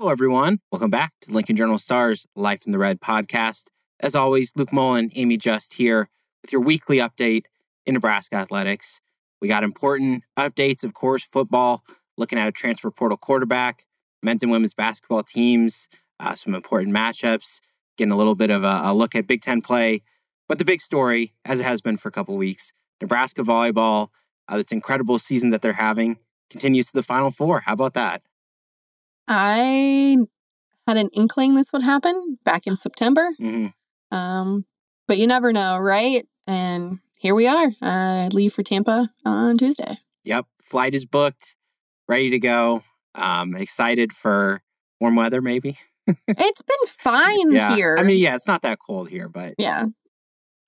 Hello, everyone. Welcome back to Lincoln Journal Stars Life in the Red podcast. As always, Luke Mullin, Amie Just here with your weekly update in Nebraska athletics. We got important updates, of course, football, looking at a transfer portal quarterback, men's and women's basketball teams, uh, some important matchups, getting a little bit of a, a look at Big Ten play. But the big story, as it has been for a couple weeks, Nebraska volleyball, uh, this incredible season that they're having, continues to the Final Four. How about that? I had an inkling this would happen back in September. Mm-hmm. Um, but you never know, right? And here we are. I leave for Tampa on Tuesday. Yep. Flight is booked, ready to go. Um, excited for warm weather, maybe. it's been fine yeah. here. I mean, yeah, it's not that cold here, but yeah,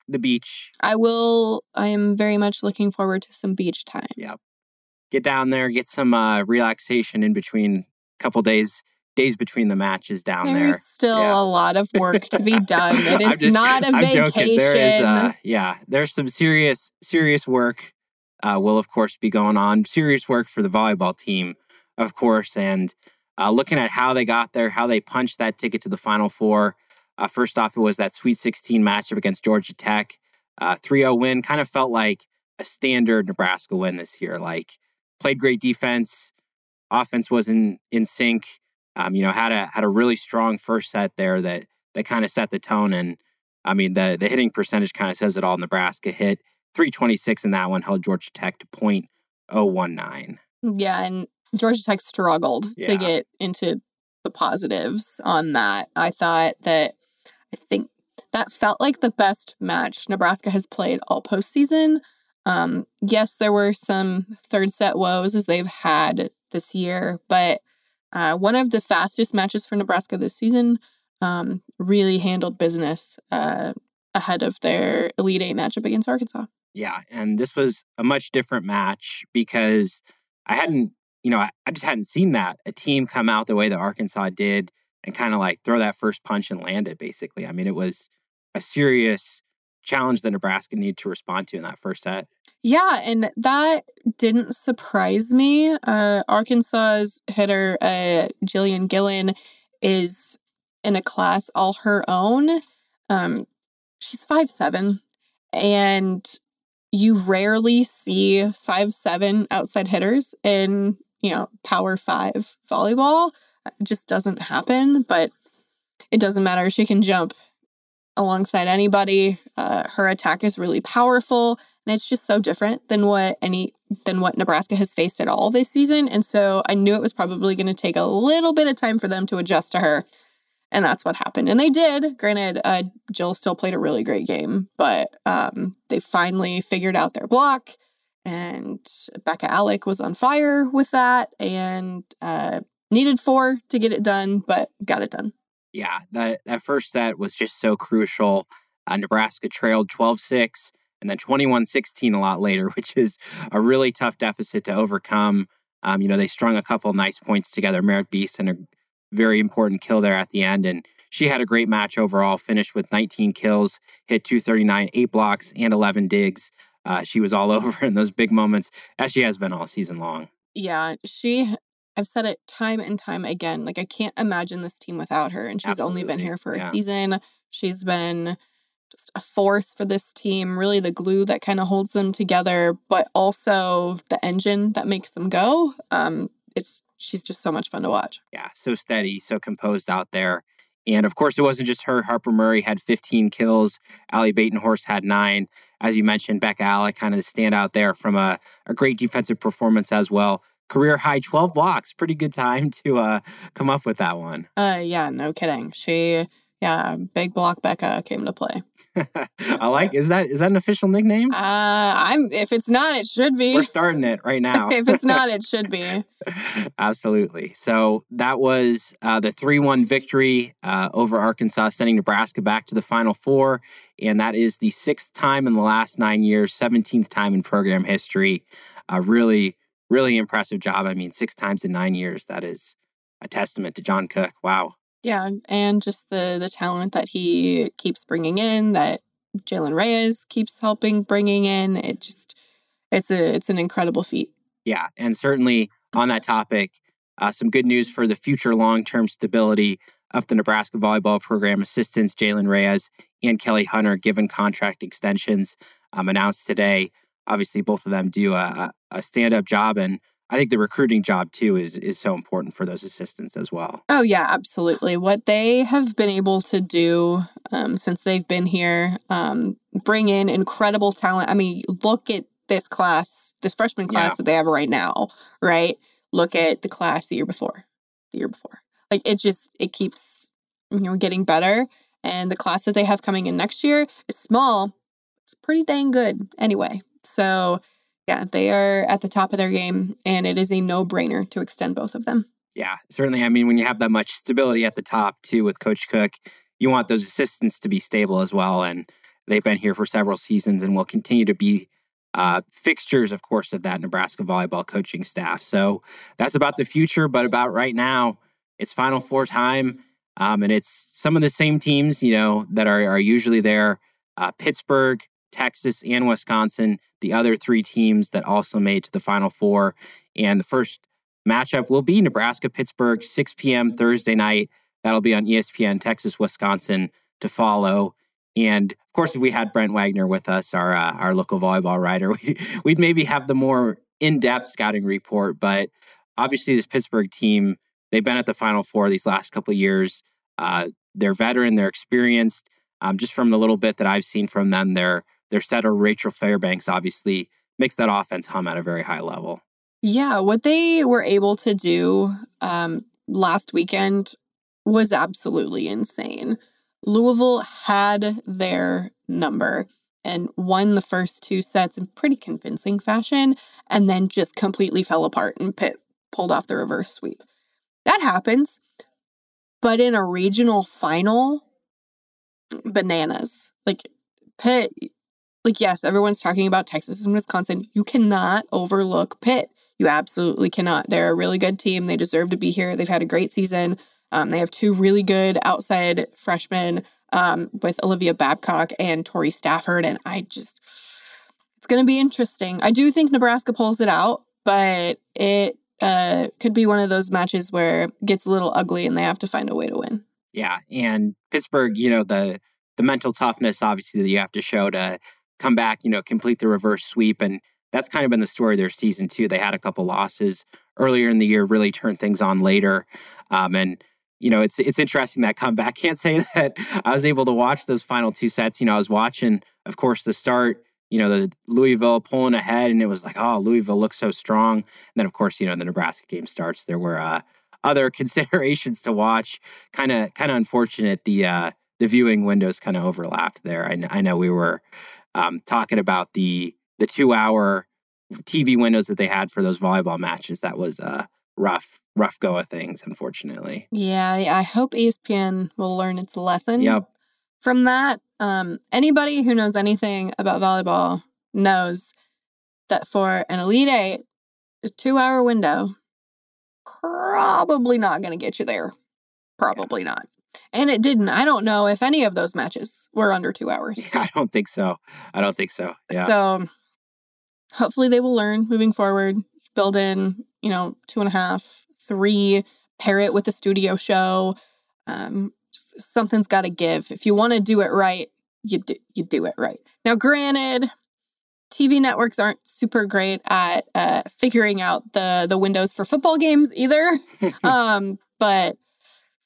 the beach. I will. I am very much looking forward to some beach time. Yep. Get down there, get some uh, relaxation in between couple days days between the matches down There's there. There's still yeah. a lot of work to be done. It is just, not a I'm vacation. Joking. There is, uh, yeah, there's some serious serious work. Uh, will of course be going on. Serious work for the volleyball team, of course, and uh, looking at how they got there, how they punched that ticket to the Final Four. Uh, first off, it was that Sweet 16 matchup against Georgia Tech. 3-0 win kind of felt like a standard Nebraska win this year. Like played great defense, offense was in in sync. Um, you know, had a had a really strong first set there that that kind of set the tone. And I mean, the the hitting percentage kind of says it all. Nebraska hit 326 in that one, held Georgia Tech to .019. Yeah, and Georgia Tech struggled Yeah. to get into the positives on that. I thought that I think that felt like the best match Nebraska has played all postseason. Um, yes, there were some third set woes as they've had this year, but uh, one of the fastest matches for Nebraska this season um, really handled business uh, ahead of their Elite Eight matchup against Arkansas. Yeah, and this was a much different match because I hadn't, you know, I, I just hadn't seen that a team come out the way that Arkansas did and kind of like throw that first punch and land it. Basically, I mean, it was a serious challenge that Nebraska needed to respond to in that first set. Yeah, and that didn't surprise me. Uh, Arkansas's hitter, uh, Jillian Gillen, is in a class all her own. Um, she's five seven, and you rarely see five seven outside hitters in you know power five volleyball. It just doesn't happen, but it doesn't matter. She can jump alongside anybody. Uh, her attack is really powerful, and it's just so different than what any than what Nebraska has faced at all this season. And so I knew it was probably going to take a little bit of time for them to adjust to her, and that's what happened. And they did. Granted, uh, Jill still played a really great game, but um, they finally figured out their block. And Bekka Allick was on fire with that, and uh, needed four to get it done, but got it done. Yeah, that, that first set was just so crucial. Uh, Nebraska trailed 12 6 and then 21 16 a lot later, which is a really tough deficit to overcome. Um, you know, they strung a couple nice points together. Merritt Beason and a very important kill there at the end. And she had a great match overall, finished with 19 kills, hit 239, eight blocks, and 11 digs. Uh, she was all over in those big moments, as she has been all season long. Yeah, she I've said it time and time again. Like I can't imagine this team without her. And she's only been here for a Yeah. season. She's been just a force for this team, really the glue that kind of holds them together, but also the engine that makes them go. Um, it's she's just so much fun to watch. yeah, so steady, so composed out there. And of course, it wasn't just her. Harper Murray had 15 kills. Ally Batenhorst had nine. As you mentioned, Bekka Allick kind of the standout there from a, a great defensive performance as well. Career high 12 blocks. Pretty good time to uh, come up with that one. Uh, yeah, no kidding. She Yeah, Big Block Bekka came to play. I like. Is that is that an official nickname? Uh, I'm. If it's not, it should be. We're starting it right now. if it's not, it should be. Absolutely. So that was uh, the three-one victory uh, over Arkansas, sending Nebraska back to the Final Four, and that is the sixth time in the last nine years, seventeenth time in program history. A really, really impressive job. I mean, six times in nine years. That is a testament to John Cook. Wow. Yeah, and just the the talent that he keeps bringing in, that Jaylen Reyes keeps helping bringing in. It just it's a it's an incredible feat. Yeah, and certainly on that topic, uh, some good news for the future long term stability of the Nebraska volleyball program. Assistants Jaylen Reyes and Kelly Hunter given contract extensions um, announced today. Obviously, both of them do a, a stand up job, and I think the recruiting job too is is so important for those assistants as well. Oh yeah, absolutely. What they have been able to do um, since they've been here, um, bring in incredible talent. I mean, look at this class, this freshman class yeah. that they have right now. Right? Look at the class the year before, the year before. Like it just it keeps you know getting better, and the class that they have coming in next year is small. It's pretty dang good anyway. So yeah, they are at the top of their game, and it is a no brainer to extend both of them. Yeah, certainly. I mean, when you have that much stability at the top, too, with Coach Cook, you want those assistants to be stable as well. And they've been here for several seasons and will continue to be uh, fixtures, of course, of that Nebraska volleyball coaching staff. So that's about the future, but about right now, it's Final Four time. Um, and it's some of the same teams, you know, that are, are usually there. Uh, Pittsburgh, Texas, and Wisconsin, the other three teams that also made to the Final Four. And the first matchup will be Nebraska Pittsburgh, 6 p.m. Thursday night. That'll be on ESPN, Texas, Wisconsin to follow. And of course, if we had Brent Wagner with us, our uh, our local volleyball writer, we, would maybe have the more in depth scouting report. But obviously, this Pittsburgh team, they've been at the Final Four these last couple years. Uh, they're veteran, they're experienced. Um, just from the little bit that I've seen from them, they're their setter, Rachel Fairbanks, obviously makes that offense hum at a very high level. Yeah, what they were able to do um, last weekend was absolutely insane. Louisville had their number and won the first two sets in pretty convincing fashion, and then just completely fell apart and Pitt pulled off the reverse sweep. That happens. But in a regional final, bananas. Like Pitt like, yes, everyone's talking about Texas and Wisconsin. You cannot overlook Pitt. You absolutely cannot. They're a really good team. They deserve to be here. They've had a great season. Um, they have two really good outside freshmen um, with Olivia Babcock and Torrey Stafford. And I just, it's going to be interesting. I do think Nebraska pulls it out, but it uh, could be one of those matches where it gets a little ugly and they have to find a way to win. Yeah. And Pittsburgh, you know, the, the mental toughness, obviously, that you have to show to come back, you know, complete the reverse sweep. And that's kind of been the story of their season, too. They had a couple losses earlier in the year, really turned things on later. Um, and, you know, it's it's interesting that comeback. Can't say that I was able to watch those final two sets. You know, I was watching, of course, the start, you know, the Louisville pulling ahead, and it was like, oh, Louisville looks so strong. And then, of course, you know, the Nebraska game starts. There were uh, other considerations to watch. Kind of, kind of unfortunate. The uh, the viewing windows kind of overlapped there. I, I know we were um, talking about the the two hour TV windows that they had for those volleyball matches. That was a rough, rough go of things, unfortunately. Yeah, I hope ESPN will learn its lesson. Yep. From that, um, anybody who knows anything about volleyball knows that for an Elite Eight, a two hour window, probably not going to get you there. Probably yeah. not. And it didn't. I don't know if any of those matches were under two hours. Yeah, I don't think so. I don't think so. Yeah. So hopefully they will learn moving forward, build in, you know, two and a half, three, pair it with a studio show. Um, something's got to give. If you want to do it right, you do, you do it right. Now, granted, TV networks aren't super great at uh, figuring out the the windows for football games either. um, but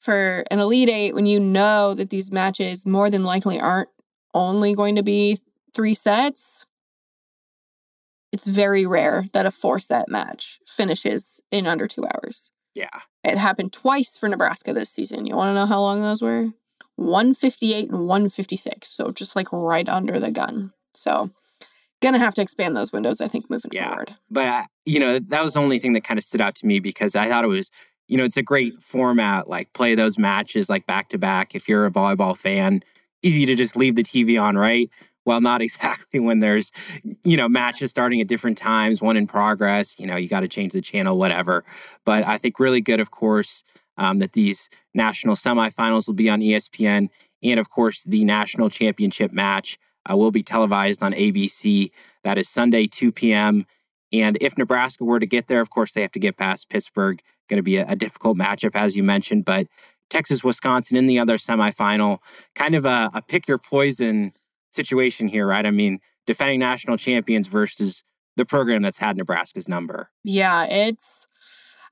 for an Elite Eight when you know that these matches more than likely aren't only going to be three sets. It's very rare that a four set match finishes in under two hours. Yeah. It happened twice for Nebraska this season. You want to know how long those were? 158 and 156. So just like right under the gun. So gonna have to expand those windows, I think, moving Yeah. forward. But uh, you know, that was the only thing that kind of stood out to me because I thought it was, you know, it's a great format. Like play those matches like back to back. If you're a volleyball fan, easy to just leave the TV on, right? Well, not exactly when there's, you know, matches starting at different times, one in progress. You know, you got to change the channel, whatever. But I think really good, of course, um, that these national semifinals will be on ESPN, and of course, the national championship match uh, will be televised on ABC. That is Sunday, 2 p.m. And if Nebraska were to get there, of course, they have to get past Pittsburgh. Going to be a, a difficult matchup, as you mentioned. But Texas, Wisconsin in the other semifinal, kind of a, a pick your poison situation here, right? I mean, defending national champions versus the program that's had Nebraska's number. Yeah, it's,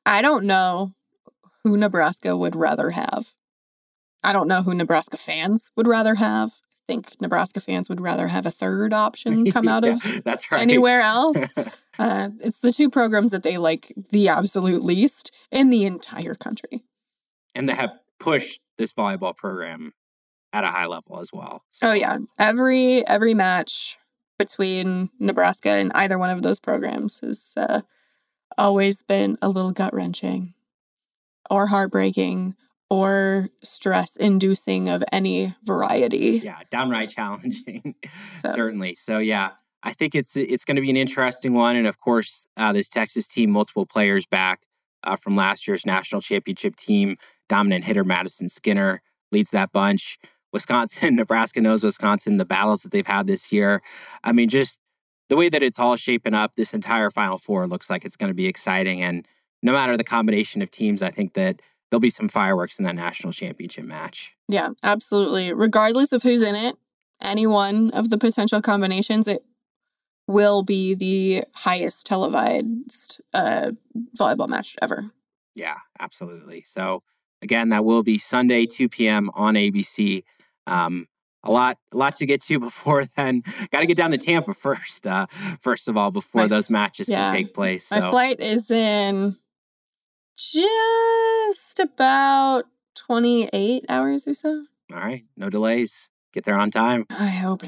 I don't know who Nebraska would rather have. I don't know who Nebraska fans would rather have. Think Nebraska fans would rather have a third option come out of that's right. anywhere else. Uh, it's the two programs that they like the absolute least in the entire country. and they have pushed this volleyball program at a high level as well. Oh yeah, every every match between Nebraska and either one of those programs has uh, always been a little gut wrenching, or heartbreaking, or stress inducing of any variety. yeah, downright challenging. So Certainly. So yeah, I think it's it's going to be an interesting one, and of course, uh, this Texas team, multiple players back uh, from last year's national championship team. Dominant hitter Madisen Skinner leads that bunch. Wisconsin, Nebraska knows Wisconsin. The battles that they've had this year. I mean, just the way that it's all shaping up, this entire Final Four looks like it's going to be exciting. And no matter the combination of teams, I think that there'll be some fireworks in that national championship match. yeah, absolutely. Regardless of who's in it, any one of the potential combinations, it will be the highest televised uh, volleyball match ever. Yeah, absolutely. So again, that will be Sunday, 2 p.m. on ABC. Um, a lot, a lot to get to before then. Got to get down to Tampa first. Uh, first of all, before My- those matches yeah. can take place. My flight is in just about 28 hours or so. all right, no delays. Get there on time. I hope.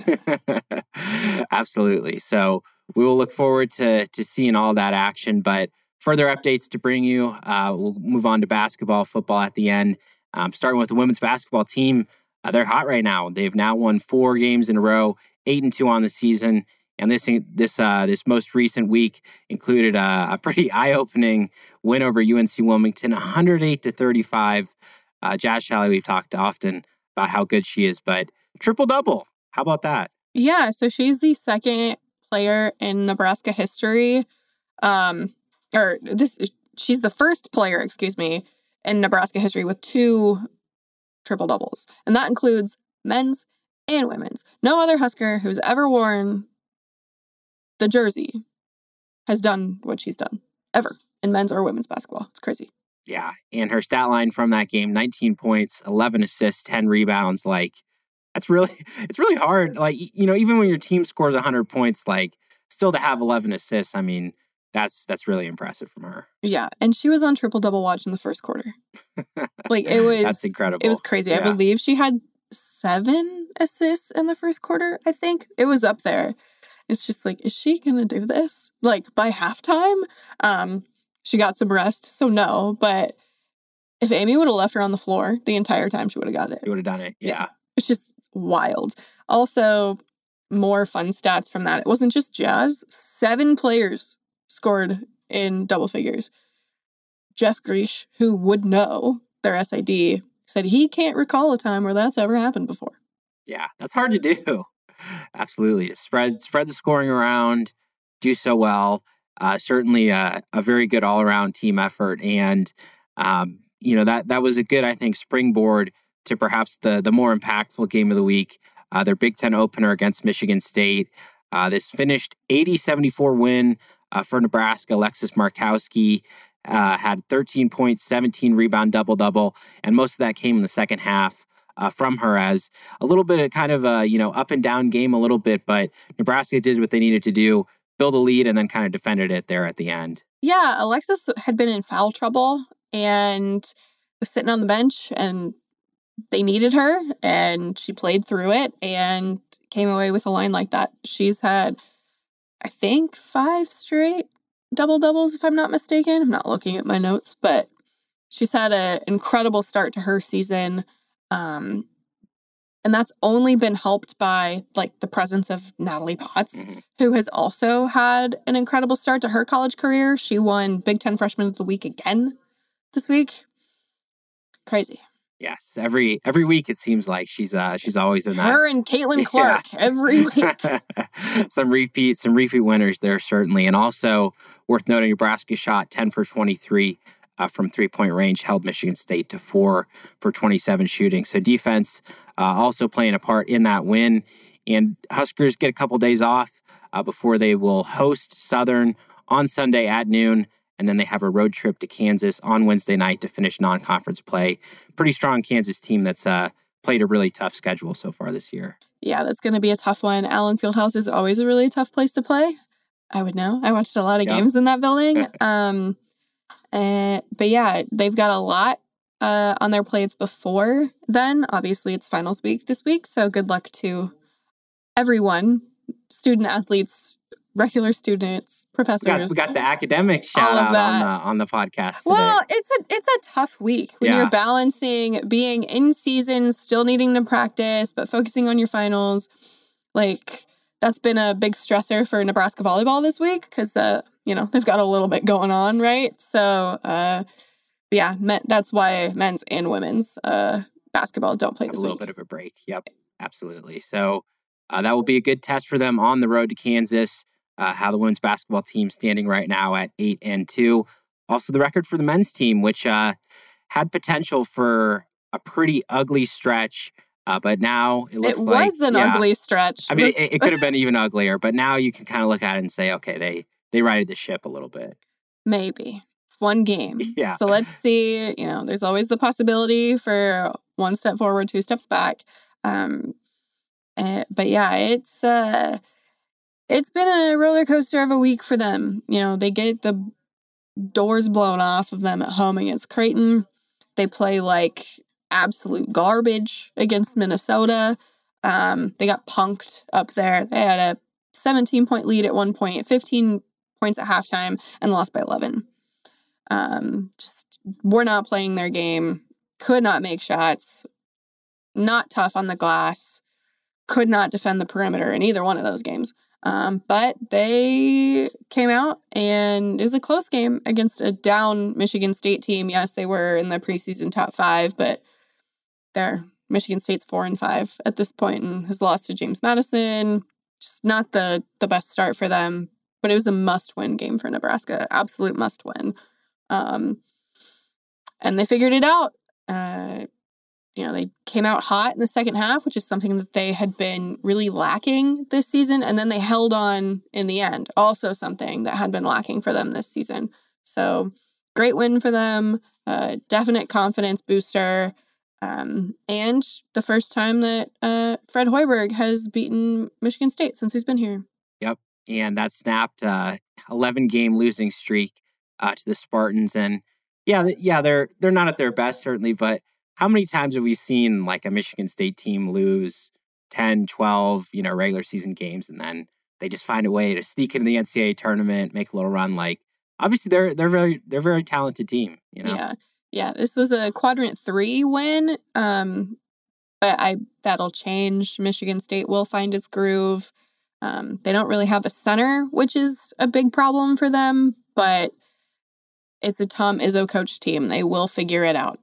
Absolutely. So we will look forward to to seeing all that action. But further updates to bring you. Uh, we'll move on to basketball, football at the end. Um, starting with the women's basketball team, uh, they're hot right now. They've now won four games in a row, eight and two on the season. And this this uh, this most recent week included a, a pretty eye opening win over UNC Wilmington, 108 to 35. Uh, Jaz Shelley, we've talked often about how good she is, but triple double. How about that? yeah, so she's the second player in Nebraska history. Um, or this, she's the first player, excuse me, in Nebraska history with two triple doubles. And that includes men's and women's. No other Husker who's ever worn the jersey has done what she's done ever in men's or women's basketball. It's crazy. Yeah. And her stat line from that game 19 points, 11 assists, 10 rebounds. Like, that's really, it's really hard. Like, you know, even when your team scores 100 points, like, still to have 11 assists, I mean, that's that's really impressive from her. Yeah, and she was on triple double watch in the first quarter. Like it was that's incredible. It was crazy. I believe she had seven assists in the first quarter. I think it was up there. It's just like, is she gonna do this like by halftime? Um, she got some rest, so no. But if Amy would have left her on the floor the entire time, she would have got it. You would have done it. Yeah. Yeah. It's just wild. Also, more fun stats from that. It wasn't just Jaz. Seven players scored in double figures. Jeff Griesch, who would know their SID, said he can't recall a time where that's ever happened before. Yeah, that's hard to do. Absolutely, spread spread the scoring around, do so well. Uh, certainly, a, a very good all around team effort, and um, you know that that was a good, I think, springboard to perhaps the the more impactful game of the week, uh, their Big Ten opener against Michigan State. Uh, this finished 80-74 win uh, for Nebraska. Alexis Markowski uh, had 13 points, 17 rebound, double double, and most of that came in the second half uh, from her as a little bit of kind of a you know up and down game a little bit, but Nebraska did what they needed to do, build a lead, and then kind of defended it there at the end. Yeah, Alexis had been in foul trouble and was sitting on the bench and they needed her and she played through it and came away with a line like that. She's had, I think, five straight double doubles, if I'm not mistaken. I'm not looking at my notes, but she's had an incredible start to her season. Um, and that's only been helped by like the presence of Natalie Potts, mm-hmm. who has also had an incredible start to her college career. She won Big Ten Freshman of the Week again this week. Crazy. Yes, every every week it seems like she's uh she's always in that. Her and Caitlin Clark yeah. every week. some repeats, some repeat winners there certainly, and also worth noting, Nebraska shot ten for twenty three uh, from three point range, held Michigan State to four for twenty seven shooting. So defense uh, also playing a part in that win, and Huskers get a couple days off uh, before they will host Southern on Sunday at noon and then they have a road trip to Kansas on Wednesday night to finish non-conference play. Pretty strong Kansas team that's uh, played a really tough schedule so far this year. Yeah, that's going to be a tough one. Allen Fieldhouse is always a really tough place to play. I would know. I watched a lot of yeah. games in that building. um, uh, but yeah, they've got a lot uh, on their plates before then. Obviously, it's finals week this week, so good luck to everyone, student athletes, regular students, professors. We got, we got the academic shout out on the on the podcast. Today. Well, it's a it's a tough week when yeah. you're balancing being in season, still needing to practice, but focusing on your finals. Like that's been a big stressor for Nebraska volleyball this week because uh, you know they've got a little bit going on, right? So uh, yeah, men, that's why men's and women's uh, basketball don't play this a little week. bit of a break. Yep, absolutely. So. Uh, that will be a good test for them on the road to Kansas uh, how the women's basketball team standing right now at eight and two. Also, the record for the men's team, which uh, had potential for a pretty ugly stretch. Uh, but now it looks it like it was an yeah, ugly stretch. I mean, it, it could have been even uglier. But now you can kind of look at it and say, okay, they they righted the ship a little bit. Maybe it's one game. Yeah. So let's see. You know, there's always the possibility for one step forward, two steps back. Um, uh, but yeah, it's uh, it's been a roller coaster of a week for them. You know, they get the doors blown off of them at home against Creighton. They play like absolute garbage against Minnesota. Um, they got punked up there. They had a 17 point lead at one point, 15 points at halftime, and lost by 11. Um, just were not playing their game, could not make shots, not tough on the glass, could not defend the perimeter in either one of those games. Um, but they came out and it was a close game against a down Michigan State team. Yes, they were in the preseason top five, but they're Michigan State's four and five at this point and has lost to James Madison. Just not the the best start for them, but it was a must win game for Nebraska. Absolute must win. Um, and they figured it out. Uh, you know, they came out hot in the second half, which is something that they had been really lacking this season. And then they held on in the end, also something that had been lacking for them this season. So great win for them, uh, definite confidence booster. Um, and the first time that uh, Fred Hoiberg has beaten Michigan State since he's been here. Yep. And that snapped uh, 11 game losing streak uh, to the Spartans. And yeah, yeah, they're they're not at their best, certainly, but how many times have we seen like a Michigan State team lose 10, 12, you know, regular season games and then they just find a way to sneak into the NCAA tournament, make a little run like obviously they're they're very they're a very talented team, you know. Yeah. Yeah, this was a quadrant 3 win. Um but I that'll change. Michigan State will find its groove. Um, they don't really have a center, which is a big problem for them, but it's a Tom Izzo coach team. They will figure it out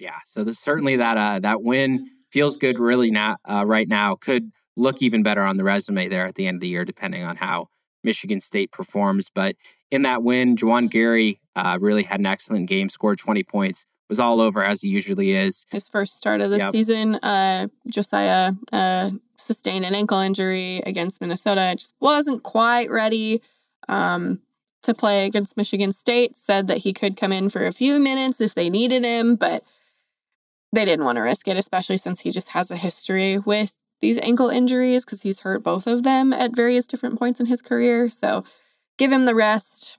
yeah. So certainly that uh, that win feels good really now uh, right now. Could look even better on the resume there at the end of the year, depending on how Michigan State performs. But in that win, Juwan Gary uh, really had an excellent game, scored 20 points, was all over as he usually is. His first start of the yep. season, uh, Josiah uh, sustained an ankle injury against Minnesota. Just wasn't quite ready. Um, to play against Michigan State, said that he could come in for a few minutes if they needed him, but they didn't want to risk it, especially since he just has a history with these ankle injuries because he's hurt both of them at various different points in his career. So give him the rest,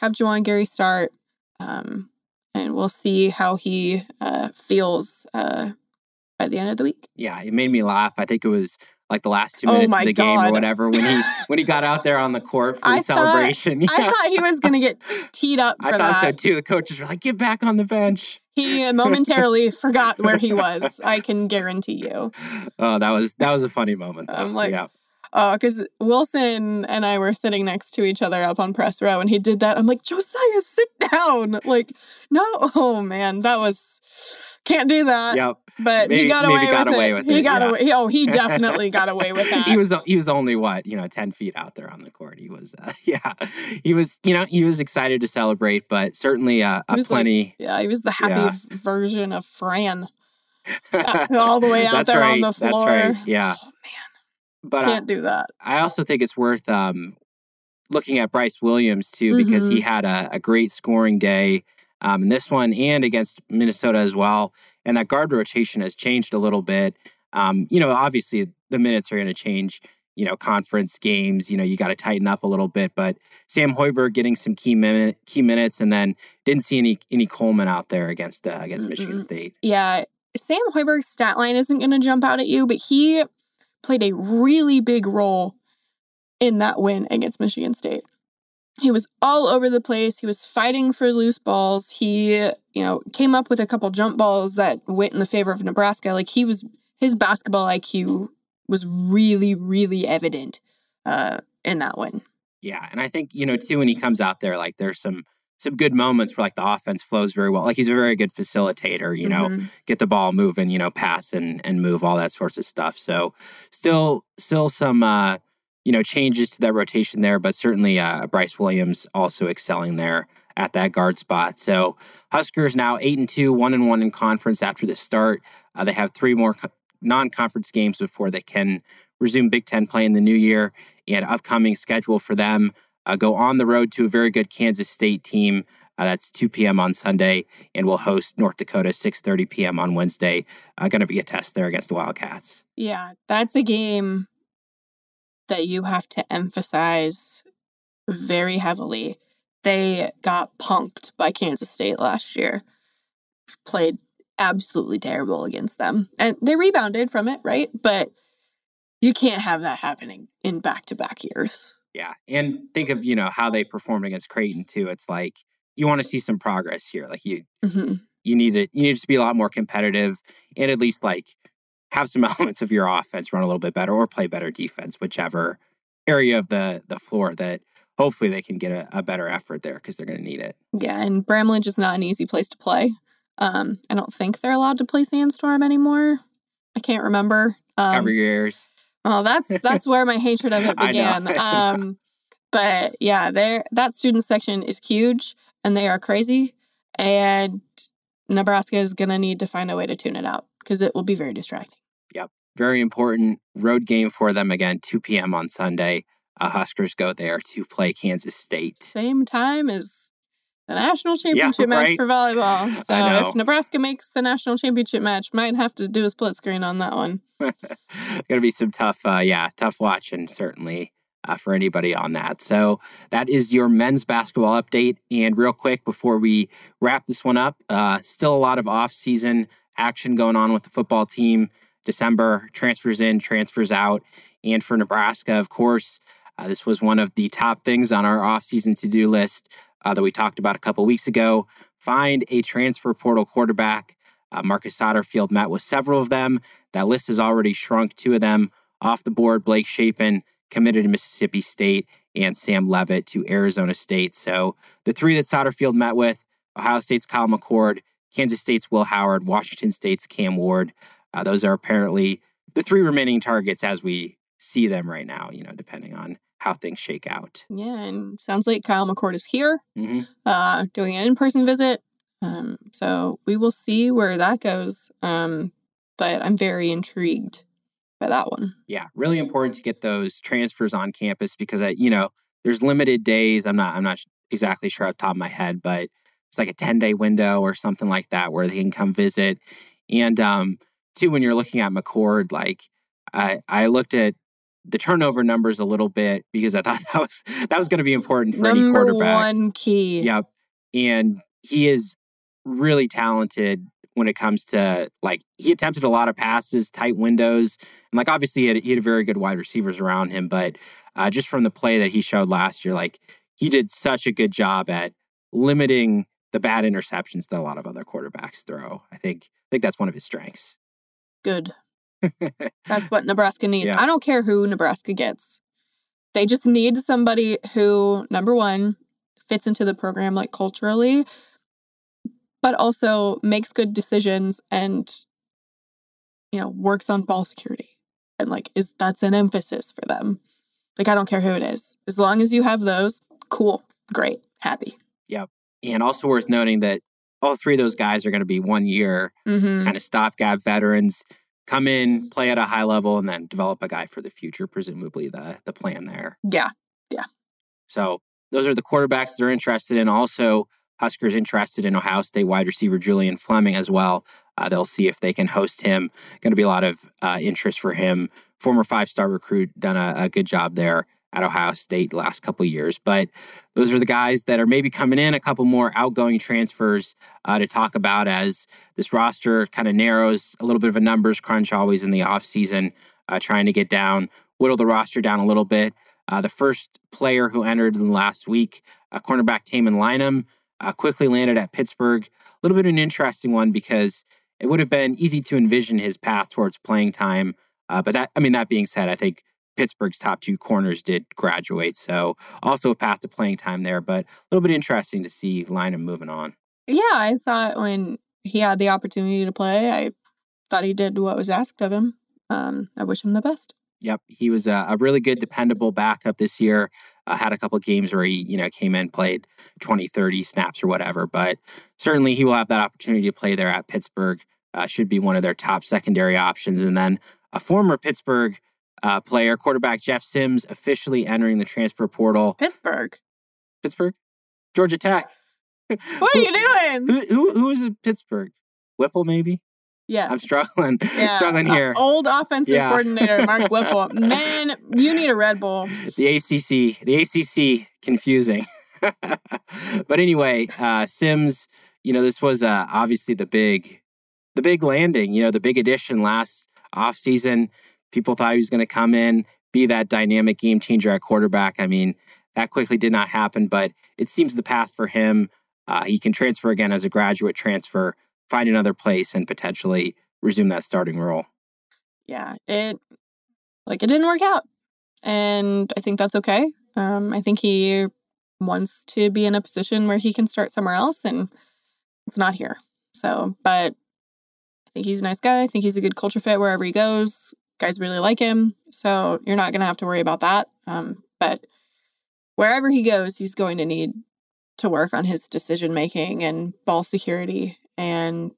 have Juwan Gary start, um, and we'll see how he uh, feels uh, at the end of the week. Yeah, it made me laugh. I think it was like the last two minutes my of the game or whatever when he when he got out there on the court for I the thought- celebration. I thought he was going to get teed up for I thought so that. too. The coaches were like, "Get back on the bench." He momentarily forgot where he was. I can guarantee you. Oh, that was that was a funny moment. Though. I'm like, yeah, Oh, because Wilson and I were sitting next to each other up on press row, and he did that. I'm like, Josiah, sit down. Like, no, oh man, that was can't do that. yep. But Maybe- he got away, got with, away it. with He got yeah. away. Oh, he definitely got away with that. he was he was only what you know ten feet out there on the court. He was uh, yeah, he was you know he was excited to celebrate, but certainly uh, a was like- plenty. yeah, he was the happy Yeah. version of Fran. all the way out That's there right. on the floor. That's right. Yeah, Oh man, uh, can't do that. I also think it's worth um, looking at Brice Williams too because Mm-hmm. he had a, a great scoring day um, in this one and against Minnesota as well. And that guard rotation has changed a little bit. Um, you know, obviously the minutes are going to change. You know, conference games. You know, you got to tighten up a little bit. But Sam Hoiberg getting some key minute, key minutes, and then didn't see any any Coleman out there against uh, against Michigan Mm-mm. State. Yeah, Sam Hoiberg's stat line isn't going to jump out at you, but he played a really big role in that win against Michigan State. He was all over the place. He was fighting for loose balls. He, you know, came up with a couple jump balls that went in the favor of Nebraska. Like he was, his basketball IQ was really, really evident uh, in that one. Yeah, and I think you know too when he comes out there, like there's some some good moments where like the offense flows very well. Like he's a very good facilitator. You know, Mhm. get the ball moving. You know, pass and and move all that sorts of stuff. So still still some uh, you know changes to that rotation there, but certainly uh, Brice Williams also excelling there at that guard spot. So Huskers now eight and two, one and one in conference after the start. Uh, they have three more co- non-conference games before they can resume Big Ten play in the new year. And upcoming schedule for them uh, go on the road to a very good Kansas State team. Uh, that's 2 p.m. on Sunday, and we'll host North Dakota 6:30 p.m. on Wednesday. Uh, Going to be a test there against the Wildcats. Yeah, that's a game that you have to emphasize very heavily. They got punked by Kansas State last year. Played absolutely terrible against them. And they rebounded from it, right? But you can't have that happening in back-to-back years. Yeah, and think of you know how they performed against Creighton too. It's like you want to see some progress here. Like you hmm you need to you need to be a lot more competitive and at least like have some elements of your offense run a little bit better or play better defense, whichever area of the the floor that hopefully they can get a, a better effort there because they're going to need it. Yeah, and Bramlage is not an easy place to play. Um, I don't think they're allowed to play Sandstorm anymore. I can't remember. Um, Cover your ears. Well, that's that's where my hatred of it began. um, but yeah, there that student section is huge, and they are crazy, and Nebraska is gonna need to find a way to tune it out because it will be very distracting. Yep, very important road game for them again, 2 p.m. on Sunday. Uh, Huskers go there to play Kansas State. Same time as the national championship match right. for volleyball. So if Nebraska makes the national championship match, might have to do a split screen on that one. going to be some tough, uh, yeah, tough watching certainly uh, for anybody on that. So that is your men's basketball update. And real quick before we wrap this one up, uh, still a lot of off-season action going on with the football team. December transfers in, transfers out, and for Nebraska, of course, uh, this was one of the top things on our off-season to-do list uh, that we talked about a couple weeks ago. Find a transfer portal quarterback. Uh, Marcus Satterfield met with several of them. That list has already shrunk. Two of them off the board Blake Shapen committed to Mississippi State and Sam Leavitt to Arizona State. So the three that Satterfield met with Ohio State's Kyle McCord, Kansas State's Will Howard, Washington State's Cam Ward. Uh, those are apparently the three remaining targets as we see them right now, you know, depending on how things shake out. Yeah, and sounds like Kyle McCord is here, hmm uh, doing an in-person visit. Um, so we will see where that goes. Um, but I'm very intrigued by that one. yeah, really important to get those transfers on campus because uh, you know there's limited days. I'm not I'm not exactly sure off the top of my head, but it's like a 10 day window or something like that where they can come visit. And um, two, when you're looking at McCord, like I I looked at the turnover numbers a little bit because I thought that was that was going to be important for any Number quarterback. one key. Yep. And he is really talented when it comes to like he attempted a lot of passes, tight windows, and like obviously he had, he had very good wide receivers around him. But uh, just from the play that he showed last year, like he did such a good job at limiting the bad interceptions that a lot of other quarterbacks throw. I think I think that's one of his strengths. Good. That's what Nebraska needs. Yeah. I don't care who Nebraska gets. They just need somebody who, number one, fits into the program like culturally, but also makes good decisions and, you know, works on ball security. And like is that's an emphasis for them. Like I don't care who it is. As long as you have those, cool, great, happy. Yep. And also worth noting that all three of those guys are going to be one year Mm-hmm. kind of stopgap veterans. Come in, play at a high level, and then develop a guy for the future. Presumably, the the plan there. Yeah. Yeah. So those are the quarterbacks they're interested in. Also, Huskers interested in Ohio State wide receiver Julian Fleming as well. Uh, they'll see if they can host him. Going to be a lot of uh, interest for him. Former five star recruit, done a, a good job there at Ohio State last couple years. But those are the guys that are maybe coming in. A couple more outgoing transfers uh, to talk about as this roster kind of narrows. A little bit of a numbers crunch always in the offseason, uh, trying to get down, whittle the roster down a little bit. Uh, the first player who entered in the last week, uh, cornerback Tamon Lynum, uh, quickly landed at Pittsburgh. A little bit of an interesting one because it would have been easy to envision his path towards playing time. Uh, but that, I mean, that being said, I think Pittsburgh's top two corners did graduate, so also a path to playing time there. But a little bit interesting to see Lynum moving on. Yeah, I thought when he had the opportunity to play, I thought he did what was asked of him. Um, I wish him the best. Yep, he was a, a really good, dependable backup this year. Uh, had a couple games where he, you know, came in, played 20, 30 snaps or whatever. But certainly he will have that opportunity to play there at Pittsburgh. Uh, should be one of their top secondary options. And then a former Pittsburgh uh, player, quarterback Jeff Sims, officially entering the transfer portal. Pittsburgh. Pittsburgh, Georgia Tech. What are you doing? Who, who, who is it? Pittsburgh? Whipple, maybe. Yeah. I'm struggling, yeah. struggling Uh, here. old offensive Yeah. coordinator Mark Whipple. Man, you need a Red Bull. the ACC, the ACC, confusing. but anyway, uh, Sims, you know, this was uh, obviously the big, the big landing. You know, the big addition last offseason. People thought he was going to come in, be that dynamic game changer at quarterback. I mean, that quickly did not happen, but it seems the path for him. Uh, he can transfer again as a graduate transfer, find another place, and potentially resume that starting role. Yeah, it like it didn't work out, and I think that's okay. Um, I think he wants to be in a position where he can start somewhere else, and it's not here. So, but I think he's a nice guy. I think he's a good culture fit wherever he goes. Guys really like him, so you're not gonna have to worry about that. Um, but wherever he goes, he's going to need to work on his decision making and ball security and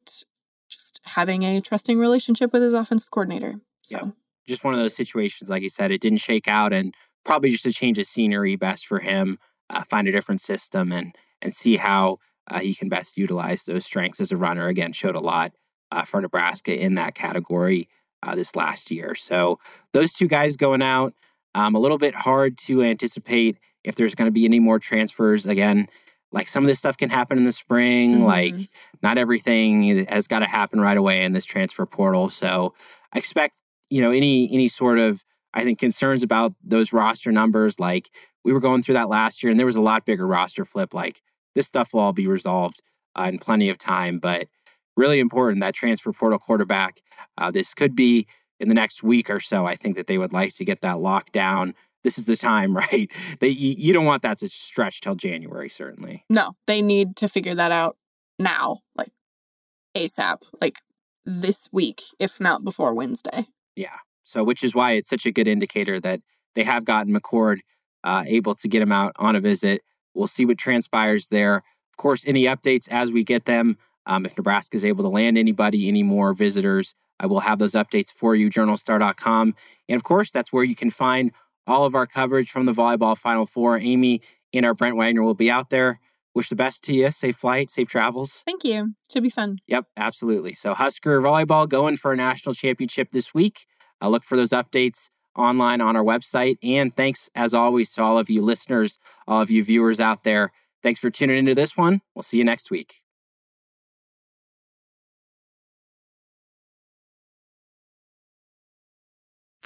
just having a trusting relationship with his offensive coordinator. So Yep. just one of those situations, like you said, it didn't shake out, and probably just a change of scenery best for him. Uh, find a different system and and see how uh, he can best utilize those strengths as a runner. Again, showed a lot uh, for Nebraska in that category uh, this last year. So those two guys going out, um, a little bit hard to anticipate if there's going to be any more transfers. Again, like some of this stuff can happen in the spring. Mhm. Like not everything has got to happen right away in this transfer portal. So I expect you know any any sort of I think concerns about those roster numbers. Like we were going through that last year, and there was a lot bigger roster flip. Like this stuff will all be resolved uh, in plenty of time, but really important that transfer portal quarterback. Uh, this could be in the next week or so. I think that they would like to get that locked down. This is the time, right? They you, you don't want that to stretch till January, certainly. no, they need to figure that out now, like ASAP, like this week, if not before Wednesday. Yeah. So, which is why it's such a good indicator that they have gotten McCord uh, able to get him out on a visit. We'll see what transpires there. Of course, any updates as we get them. Um, if Nebraska is able to land anybody, any more visitors, I will have those updates for you, journalstar.com. And of course, that's where you can find all of our coverage from the volleyball Final Four. Amie and our Brent Wagner will be out there. Wish the best to you. Safe flight, safe travels. Thank you. Should be fun. Yep, absolutely. So Husker volleyball going for a national championship this week. Uh, look for those updates online on our website. And thanks, as always, to all of you listeners, all of you viewers out there. Thanks for tuning into this one. We'll see you next week.